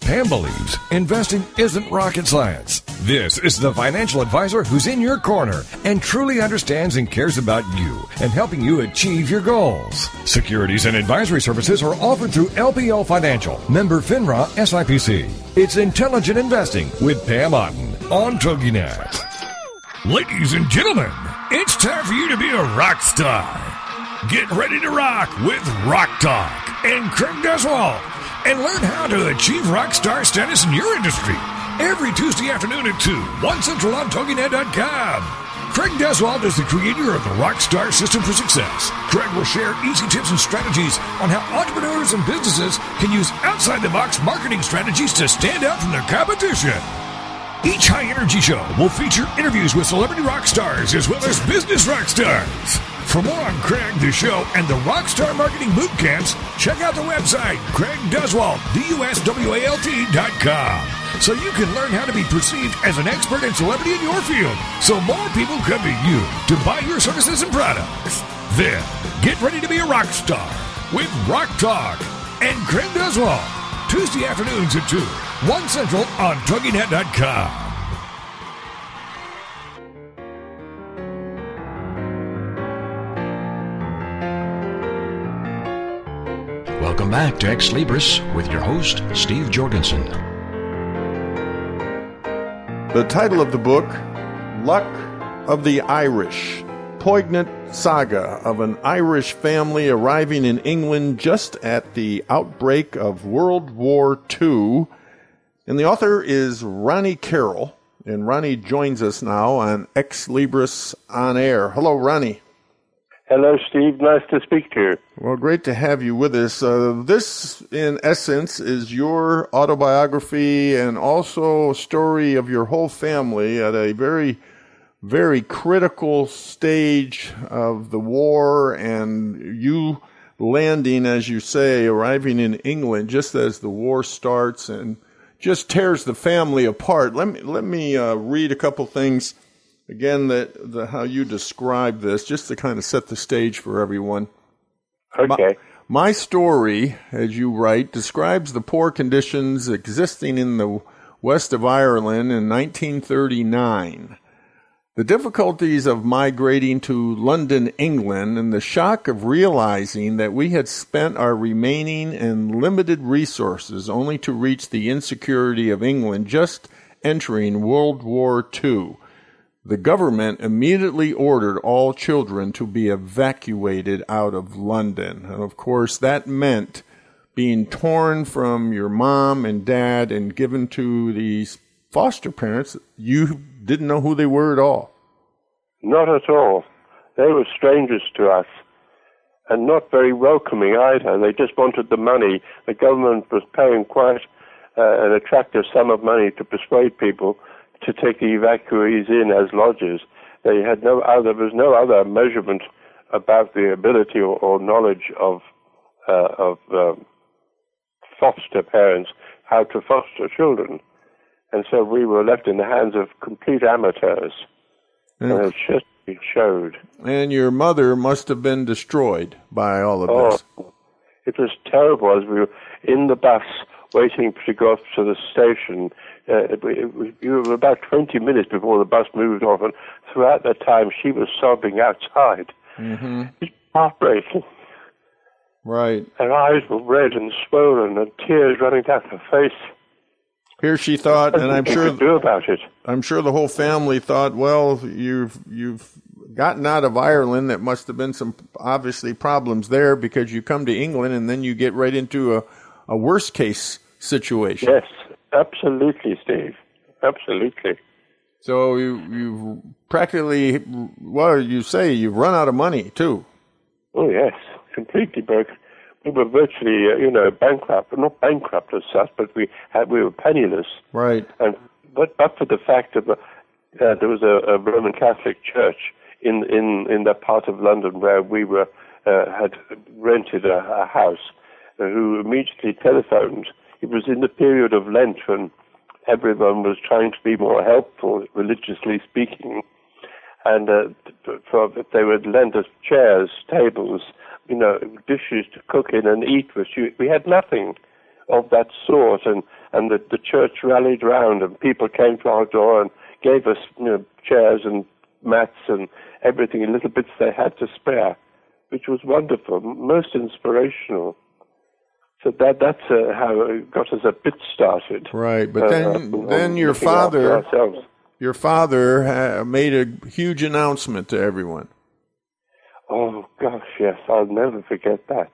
Pam believes investing isn't rocket science. This is the financial advisor who's in your corner and truly understands and cares about you and helping you achieve your goals. Securities and advisory services are offered through LPL Financial, member FINRA SIPC. It's Intelligent Investing with Pam Otten on TogiNet. Ladies and gentlemen, it's time for you to be a rock star. Get ready to rock with Rock Talk and Craig Duswalt and learn how to achieve rock star status in your industry every Tuesday afternoon at 2, 1 Central on TogiNet.com. Craig Duswalt is the creator of the Rockstar System for Success. Craig will share easy tips and strategies on how entrepreneurs and businesses can use outside the box marketing strategies to stand out from their competition. Each high energy show will feature interviews with celebrity rock stars as well as business rock stars. For more on Craig, the show, and the Rockstar Marketing Boot Camps, check out the website, CraigDuswalt, D-U-S-W-A-L-T.com, so you can learn how to be perceived as an expert and celebrity in your field, so more people come to you to buy your services and products. Then, get ready to be a rock star with Rock Talk and Craig Duswalt, Tuesday afternoons at 2, 1 Central on TogiNet.com. Welcome back to Xlibris with your host, Steve Jorgensen. The title of the book, Luck of the Irish. Poignant saga of an Irish family arriving in England just at the outbreak of World War II. And the author is Ronnie Carroll. And Ronnie joins us now on Xlibris on Air. Hello, Ronnie. Hello, Steve. Nice to speak to you. Well, great to have you with us. Uh, this, in essence, is your autobiography and also a story of your whole family at a very, very critical stage of the war and you landing, as you say, arriving in England just as the war starts and just tears the family apart. Let me, let me uh, read a couple things again that the, how you describe this, just to kind of set the stage for everyone. Okay. My, my story, as you write, describes the poor conditions existing in the west of Ireland in 1939. The difficulties of migrating to London, England, and the shock of realizing that we had spent our remaining and limited resources only to reach the insecurity of England just entering World War II the government immediately ordered all children to be evacuated out of London. And of course, that meant being torn from your mom and dad and given to these foster parents. You didn't know who they were at all. Not at all. They were strangers to us and not very welcoming either. They just wanted the money. The government was paying quite uh, an attractive sum of money to persuade people to take the evacuees in as lodgers. They had no other, there was no other measurement about the ability or, or knowledge of uh, of um, foster parents how to foster children, and so we were left in the hands of complete amateurs, and it just showed. And your mother must have been destroyed by all of Oh, this. it was terrible as we were in the bus waiting to go off to the station. Uh, it, it, was- we were about 20 minutes before the bus moved off, and throughout that time she was sobbing outside. hmm It's heartbreaking. Right. Her eyes were red and swollen, and tears running down her face. Here she thought, and I'm sure do about it. I'm sure the whole family thought, well, you've you've gotten out of Ireland. That must have been some obviously problems there because you come to England and then you get right into a, a worst case situation. Yes, absolutely, Steve. Absolutely. So you you practically well, you say you've run out of money too. Oh yes, completely broke. we were virtually, uh, you know, bankrupt. Not bankrupt as such, but we had we were penniless. Right. And but but for the fact that uh, there was a, a Roman Catholic church in in in that part of London where we were uh, had rented a, a house, who immediately telephoned. It was in the period of Lent when everyone was trying to be more helpful, religiously speaking, and uh, for, they would lend us chairs, tables, you know, dishes to cook in and eat with. We had nothing of that sort, and and the, the church rallied round, and people came to our door and gave us you know, chairs and mats and everything in little bits they had to spare, which was wonderful, most inspirational. So that that's uh, how it got us a bit started. Right, but uh, then uh, then your father your father uh, made a huge announcement to everyone. Oh gosh, yes, I'll never forget that.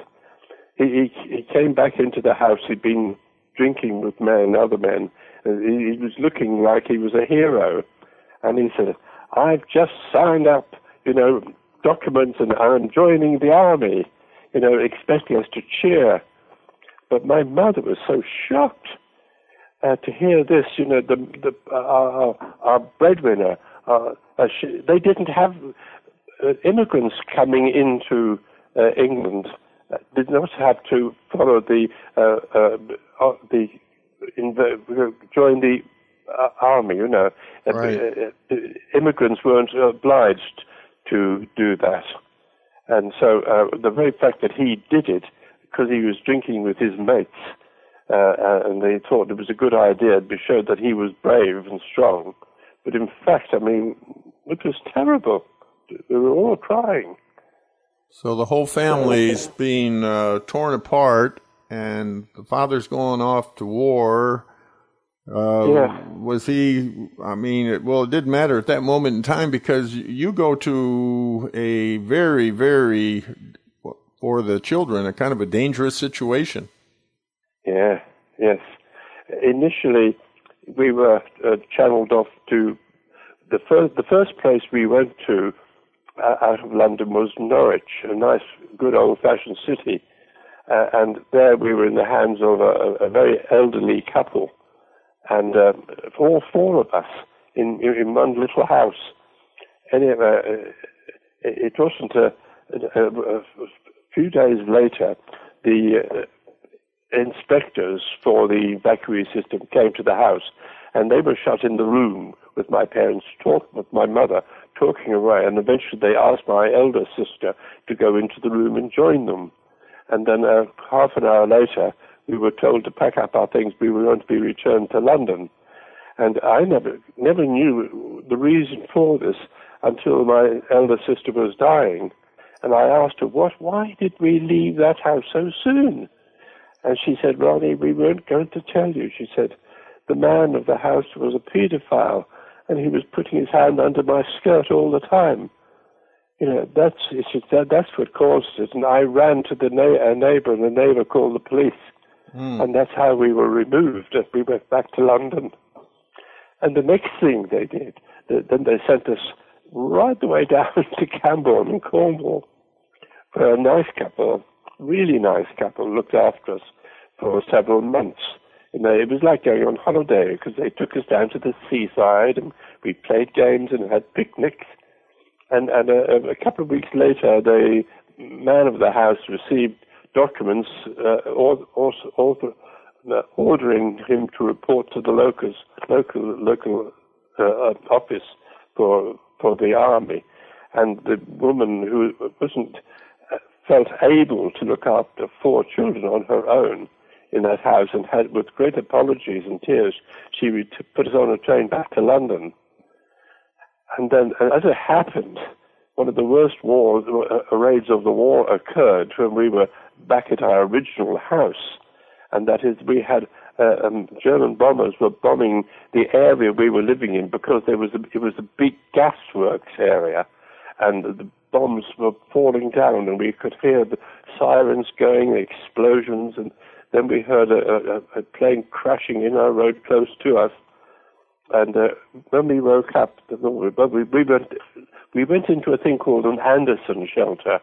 He, he he came back into the house. He'd been drinking with men, other men. He, he was looking like he was a hero, and he said, "I've just signed up, you know, documents, and I'm joining the army." You know, expecting us to cheer. But my mother was so shocked uh, to hear this. You know, the the uh, our, our breadwinner. Uh, uh, she, they didn't have uh, immigrants coming into uh, England uh, did not have to follow the uh, uh, uh, the in the, join the uh, army. You know, Right. immigrants weren't obliged to do that, and so uh, the very fact that he did it because he was drinking with his mates. Uh, uh, and they thought it was a good idea. It showed that he was brave and strong. But in fact, I mean, it was terrible. They were all crying. So the whole family's being uh, torn apart, and the father's going off to war. Uh, Yeah. Was he? I mean, it, well, it didn't matter at that moment in time because you go to a very, very for the children a kind of a dangerous situation. Yeah, yes. Initially, we were uh, channeled off to the first. The first place we went to uh, out of London was Norwich, a nice, good old-fashioned city, uh, and there we were in the hands of a, a very elderly couple, and uh, all four of us in in one little house. Anyway, uh, it it wasn't a, a, a few days later. The uh, inspectors for the evacuee system came to the house, and they were shut in the room with my parents, talk with my mother, talking away. And eventually, they asked my elder sister to go into the room and join them. And then, uh, half an hour later, we were told to pack up our things. We were going to be returned to London. And I never, never knew the reason for this until my elder sister was dying. And I asked her, what, why did we leave that house so soon? And she said, Ronnie, we weren't going to tell you. She said, the man of the house was a paedophile and he was putting his hand under my skirt all the time. You know, that's, she said, that's what caused it. And I ran to the na- a neighbor and the neighbor called the police. Hmm. And that's how we were removed and we went back to London. And the next thing they did, th- then they sent us right the way [laughs] down to Camborne in Cornwall, where a nice couple, really nice couple, looked after us for several months. You know, it was like going on holiday because they took us down to the seaside and we played games and had picnics. And, and a, a couple of weeks later, the man of the house received documents uh, or, or, or, uh, ordering him to report to the locus, local local uh, office for for the army, and the woman who wasn't uh, felt able to look after four children on her own in that house, and had with great apologies and tears, she put us on a train back to London. And then, as it happened, one of the worst wars, uh, raids of the war occurred when we were back at our original house, and that is we had uh, um, German bombers were bombing the area we were living in because there was a, it was a big gasworks area, and the bombs were falling down, and we could hear the sirens going, the explosions, and then we heard a, a, a plane crashing in our road close to us. And uh, when we woke up, we, we went we went into a thing called an Anderson shelter,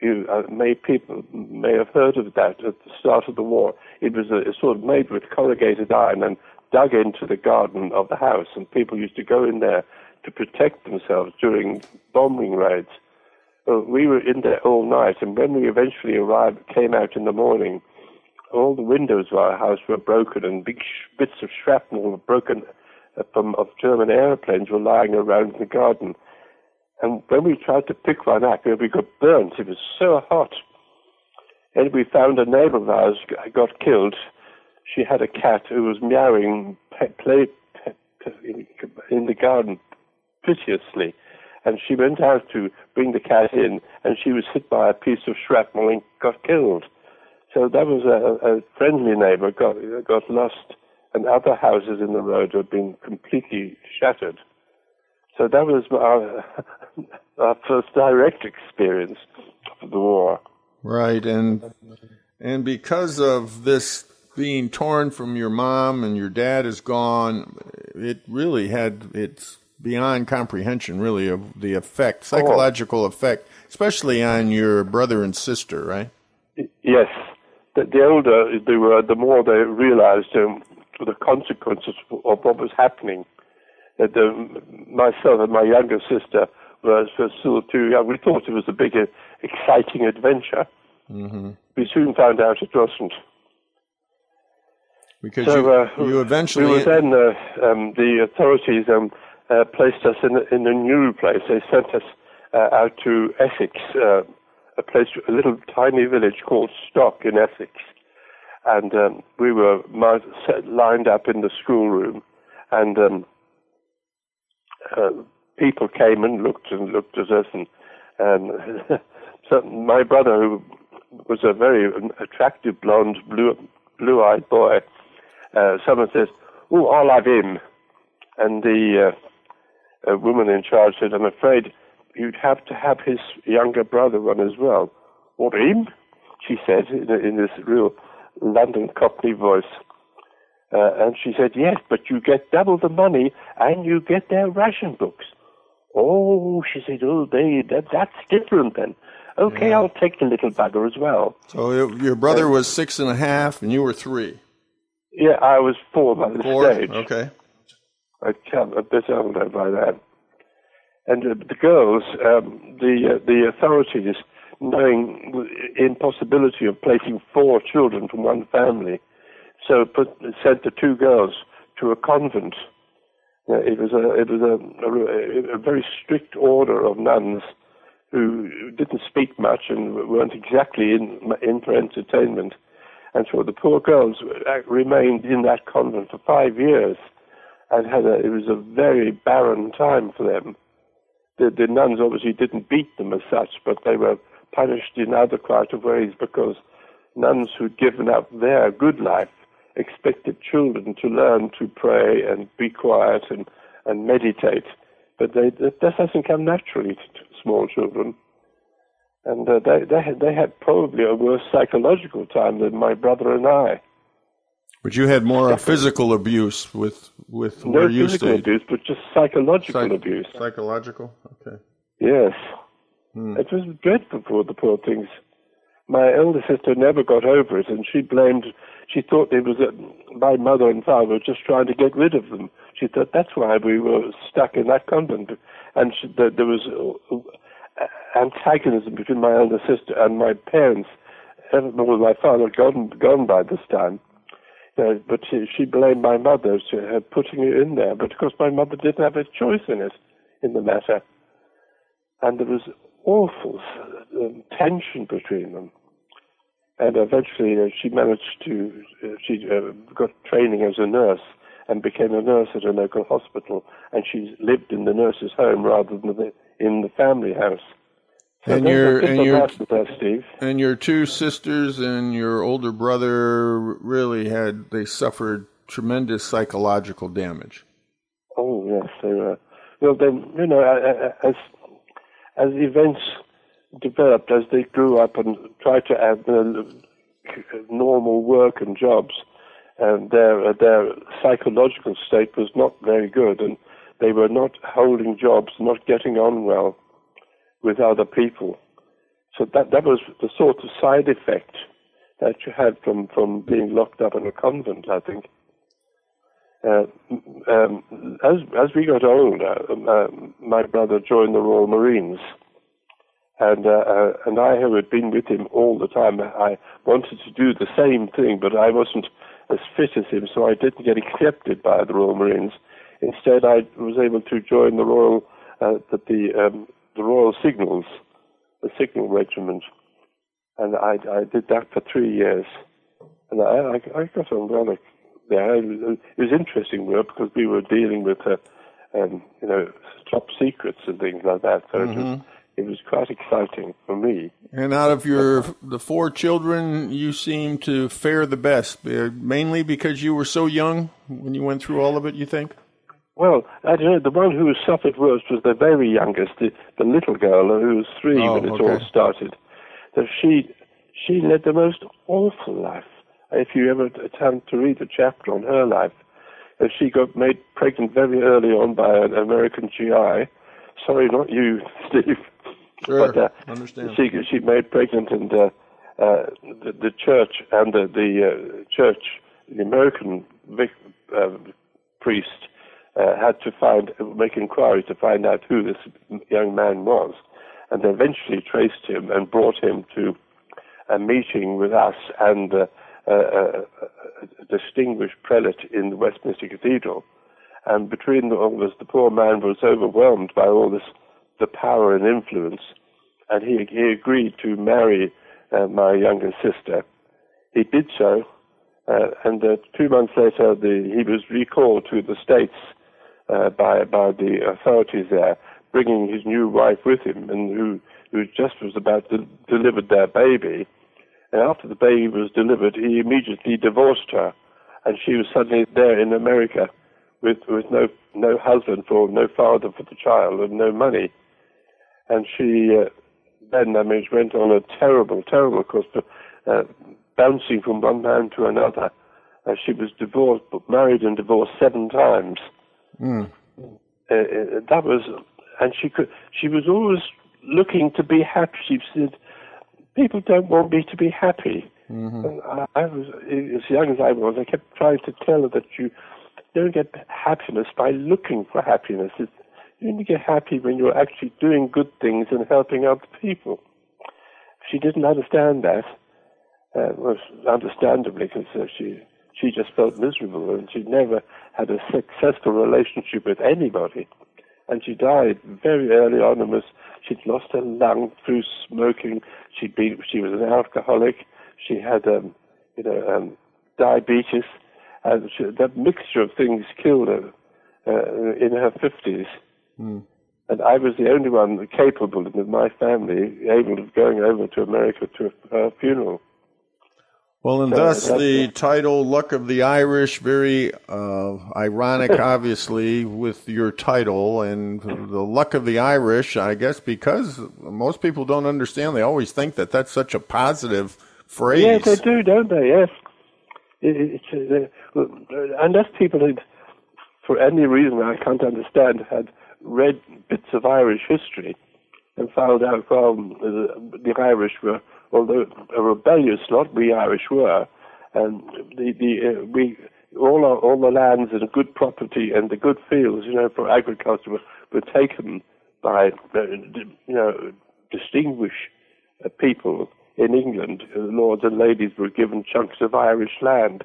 You uh, may people may have heard of that at the start of the war. It was a, sort of made with corrugated iron and dug into the garden of the house, and people used to go in there to protect themselves during bombing raids. Well, we were in there all night, and when we eventually arrived, came out in the morning, all the windows of our house were broken, and big sh- bits of shrapnel were broken uh, from of German airplanes were lying around the garden. And when we tried to pick one up, we got burnt. It was so hot. And we found a neighbor of ours got killed. She had a cat who was meowing play, in the garden piteously. And she went out to bring the cat in, and she was hit by a piece of shrapnel and got killed. So that was a, a friendly neighbor got got lost, and other houses in the road had been completely shattered. So that was our, [laughs] our first direct experience of the war. Right, and and because of this being torn from your mom and your dad is gone, it really had it's beyond comprehension, really, of the effect, psychological effect, especially on your brother and sister, right? Yes, the, the older they were, the more they realized um, the consequences of what was happening. That the, myself and my younger sister were, were still too young. We thought it was a big, exciting adventure. Mm-hmm. We soon found out it wasn't. Because so, you, uh, you eventually we were then uh, um, the authorities um, uh, placed us in, in a new place. They sent us uh, out to Essex, uh, a place, a little tiny village called Stock in Essex, and um, we were lined up in the schoolroom, and um, uh, people came and looked and looked at us, and, and [laughs] so my brother, who was a very attractive blonde, blue blue-eyed boy, uh, someone says, "Oh, I'll have him," and the uh, woman in charge said, "I'm afraid." you'd have to have his younger brother run as well. What, him? She said in, in this real London Cockney voice. Uh, and she said, yes, but you get double the money and you get their ration books. Oh, she said, oh, they, that, that's different then. Okay, yeah. I'll take the little bugger as well. So your brother uh, was six and a half and you were three? Yeah, I was four by the four? stage. Okay. I can't, a bit older by that. And uh, the girls, um, the uh, the authorities, knowing the impossibility of placing four children from one family, so put, sent the two girls to a convent. Uh, it was a it was a, a, a, very strict order of nuns who didn't speak much and weren't exactly in in for entertainment, and so the poor girls remained in that convent for five years, and had a, it was a very barren time for them the, the nuns obviously didn't beat them as such, but they were punished in other quite ways because nuns who'd given up their good life expected children to learn to pray and be quiet and, and meditate. But they, that doesn't come naturally to small children. And uh, they, they, had, they had probably a worse psychological time than my brother and I. But you had more physical abuse with with no where you physical stayed. abuse, but just psychological Psych- abuse. Psychological. Okay. Yes, Hmm. it was dreadful for the poor things. My elder sister never got over it, and she blamed. She thought it was that my mother and father were just trying to get rid of them. She thought that's why we were stuck in that convent, and she, that there was uh, antagonism between my elder sister and my parents. Well, my father had gone gone by this time. Uh, but she, she blamed my mother for her putting it in there. But of course, my mother didn't have a choice in it, in the matter. And there was awful tension between them. And eventually, uh, she managed to, uh, she uh, got training as a nurse and became a nurse at a local hospital. And she lived in the nurse's home rather than the, in the family house. So And your and your that there, Steve. and your two sisters and your older brother really had they suffered tremendous psychological damage. Oh yes, they were. Well, then you know, as as events developed, as they grew up and tried to have uh, normal work and jobs, and their their psychological state was not very good, and they were not holding jobs, not getting on well with other people. So that that was the sort of side effect that you had from from being locked up in a convent, I think. Uh, um, as as we got older, uh, my brother joined the Royal Marines, and uh, uh, and I, who had been with him all the time, I wanted to do the same thing, but I wasn't as fit as him, so I didn't get accepted by the Royal Marines. Instead, I was able to join the Royal uh, the the, um, the Royal Signals, the Signal Regiment, and I I did that for three years, and I I, I got on well. It was, it was interesting work because we were dealing with, uh, um, you know, top secrets and things like that. So mm-hmm. it was Mm-hmm. It was quite exciting for me. And out of your the four children, you seem to fare the best, mainly because you were so young when you went through all of it. You think? Well, I don't know. The one who suffered worst was the very youngest, the, the little girl who was three Oh, when it okay. all started. So she she led the most awful life. If you ever attempt to read a chapter on her life, she got made pregnant very early on by an American GI. Sorry, not you, [laughs] Steve. Sure, But uh, understand. she she made pregnant, and uh, uh, the, the church and the, the uh, church, the American vic, uh, priest, uh, had to find make inquiries to find out who this young man was, and they eventually traced him and brought him to a meeting with us and uh, a, distinguished prelate in the Westminster Cathedral. And between all this, the poor man was overwhelmed by all this, the power and influence, and he, he agreed to marry uh, my younger sister. He did so, uh, and uh, two months later, the, he was recalled to the States uh, by by the authorities there, bringing his new wife with him, and who who just was about to deliver their baby. And after the baby was delivered, he immediately divorced her, and she was suddenly there in America with with no no husband for no father for the child and no money. And she uh, then, I mean, it went on a terrible, terrible course, but, uh, bouncing from one man to another. Uh, she was divorced, but married and divorced seven times. Uh, that was, and she could. She was always looking to be happy. She said, "People don't want me to be happy." And I, I was as young as I was. I kept trying to tell her that you don't get happiness by looking for happiness. It's, you only get happy when you're actually doing good things and helping other people. She didn't understand that. Uh, was understandably because uh, she she just felt miserable and she'd never had a successful relationship with anybody. And she died very early on and was she'd lost her lung through smoking. She'd been she was an alcoholic. She had um, you know um, diabetes, and she, that mixture of things killed her uh, in her fifties. And I was the only one capable in my family able of going over to America to her funeral. Well, and So thus the it. title "Luck of the Irish," very uh, ironic, [laughs] obviously, with your title and the luck of the Irish. I guess because most people don't understand, they always think that that's such a positive phrase. Yes, they do, don't they? Yes. It, it's, uh, uh, unless people had, for any reason I can't understand, had read bits of Irish history and found out from the, the Irish were, although a rebellious lot, we Irish were, and the the uh, we all our, all the lands and good property and the good fields, you know, for agriculture were, were taken by uh, you know distinguished uh, people in England. Uh, lords and ladies were given chunks of Irish land,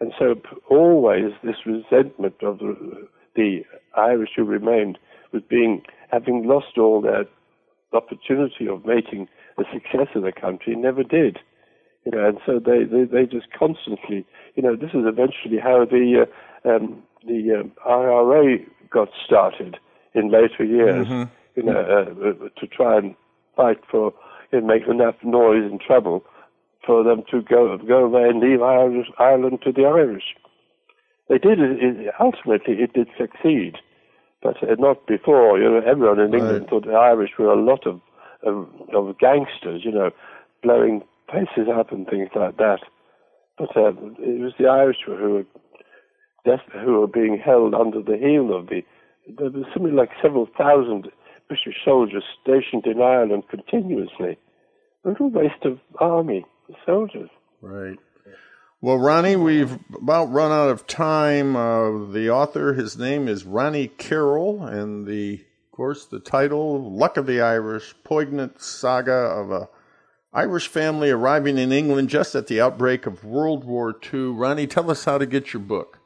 and so always this resentment of the, the Irish who remained was being having lost all their opportunity of making a success of the country, never did. You know, and so they, they, they just constantly, you know, this is eventually how the uh, um, the um, IRA got started in later years. You know, uh, uh, to try and fight for and make enough noise and trouble for them to go go away and leave Ireland to the Irish. They did it, it ultimately. It did succeed, but uh, not before. You know, everyone in England thought the Irish were a lot of of, of gangsters. You know, blowing places up and things like that. But uh, it was the Irish who were who were being held under the heel of the. There was something like several thousand British soldiers stationed in Ireland continuously, a little waste of army soldiers. Right. Well, Ronnie, we've about run out of time. Uh, the author, his name is Ronnie Carroll, and the, of course, the title, Luck of the Irish, poignant saga of a Irish family arriving in England just at the outbreak of World War II. Ronnie, tell us how to get your book.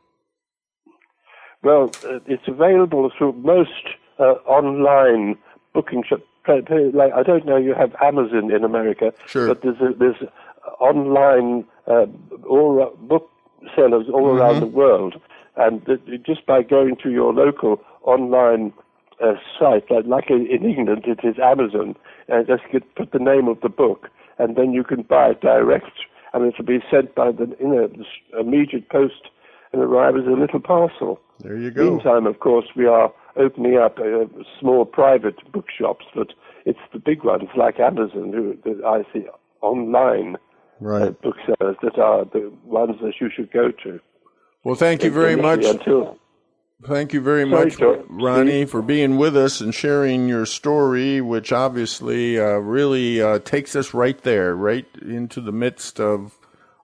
Well, uh, it's available through most uh, online booking shops. Like I don't know, you have Amazon in America, Sure. but there's a, there's online uh, all booksellers all around the world, and just by going to your local online uh, site, like, like in in England, it is Amazon, and just get, put the name of the book, and then you can buy it direct, and it'll be sent by the you know immediate post and arrive as a little parcel. There you go. Meantime, of course, we are opening up uh, small private bookshops, but it's the big ones like Amazon, who that I see online uh, Right. booksellers that are the ones that you should go to. Well, thank you very much. Until Thank you very Sorry, much, George. Ronnie, for being with us and sharing your story, which obviously uh, really uh, takes us right there, right into the midst of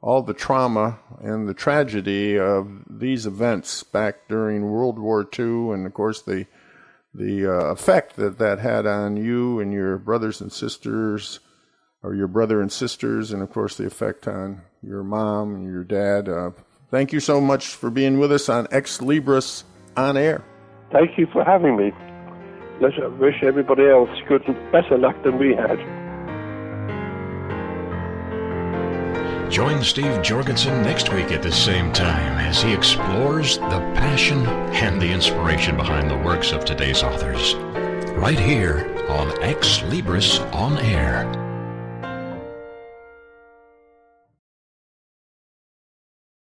all the trauma and the tragedy of these events back during World War II, and of course the the uh, effect that that had on you and your brothers and sisters, or your brother and sisters, and of course the effect on your mom and your dad. Uh, thank you so much for being with us on Xlibris on air. thank you for having me. Let's wish everybody else good better luck than we had. Join Steve Jorgensen next week at the same time as he explores the passion and the inspiration behind the works of today's authors. Right here on Xlibris On Air.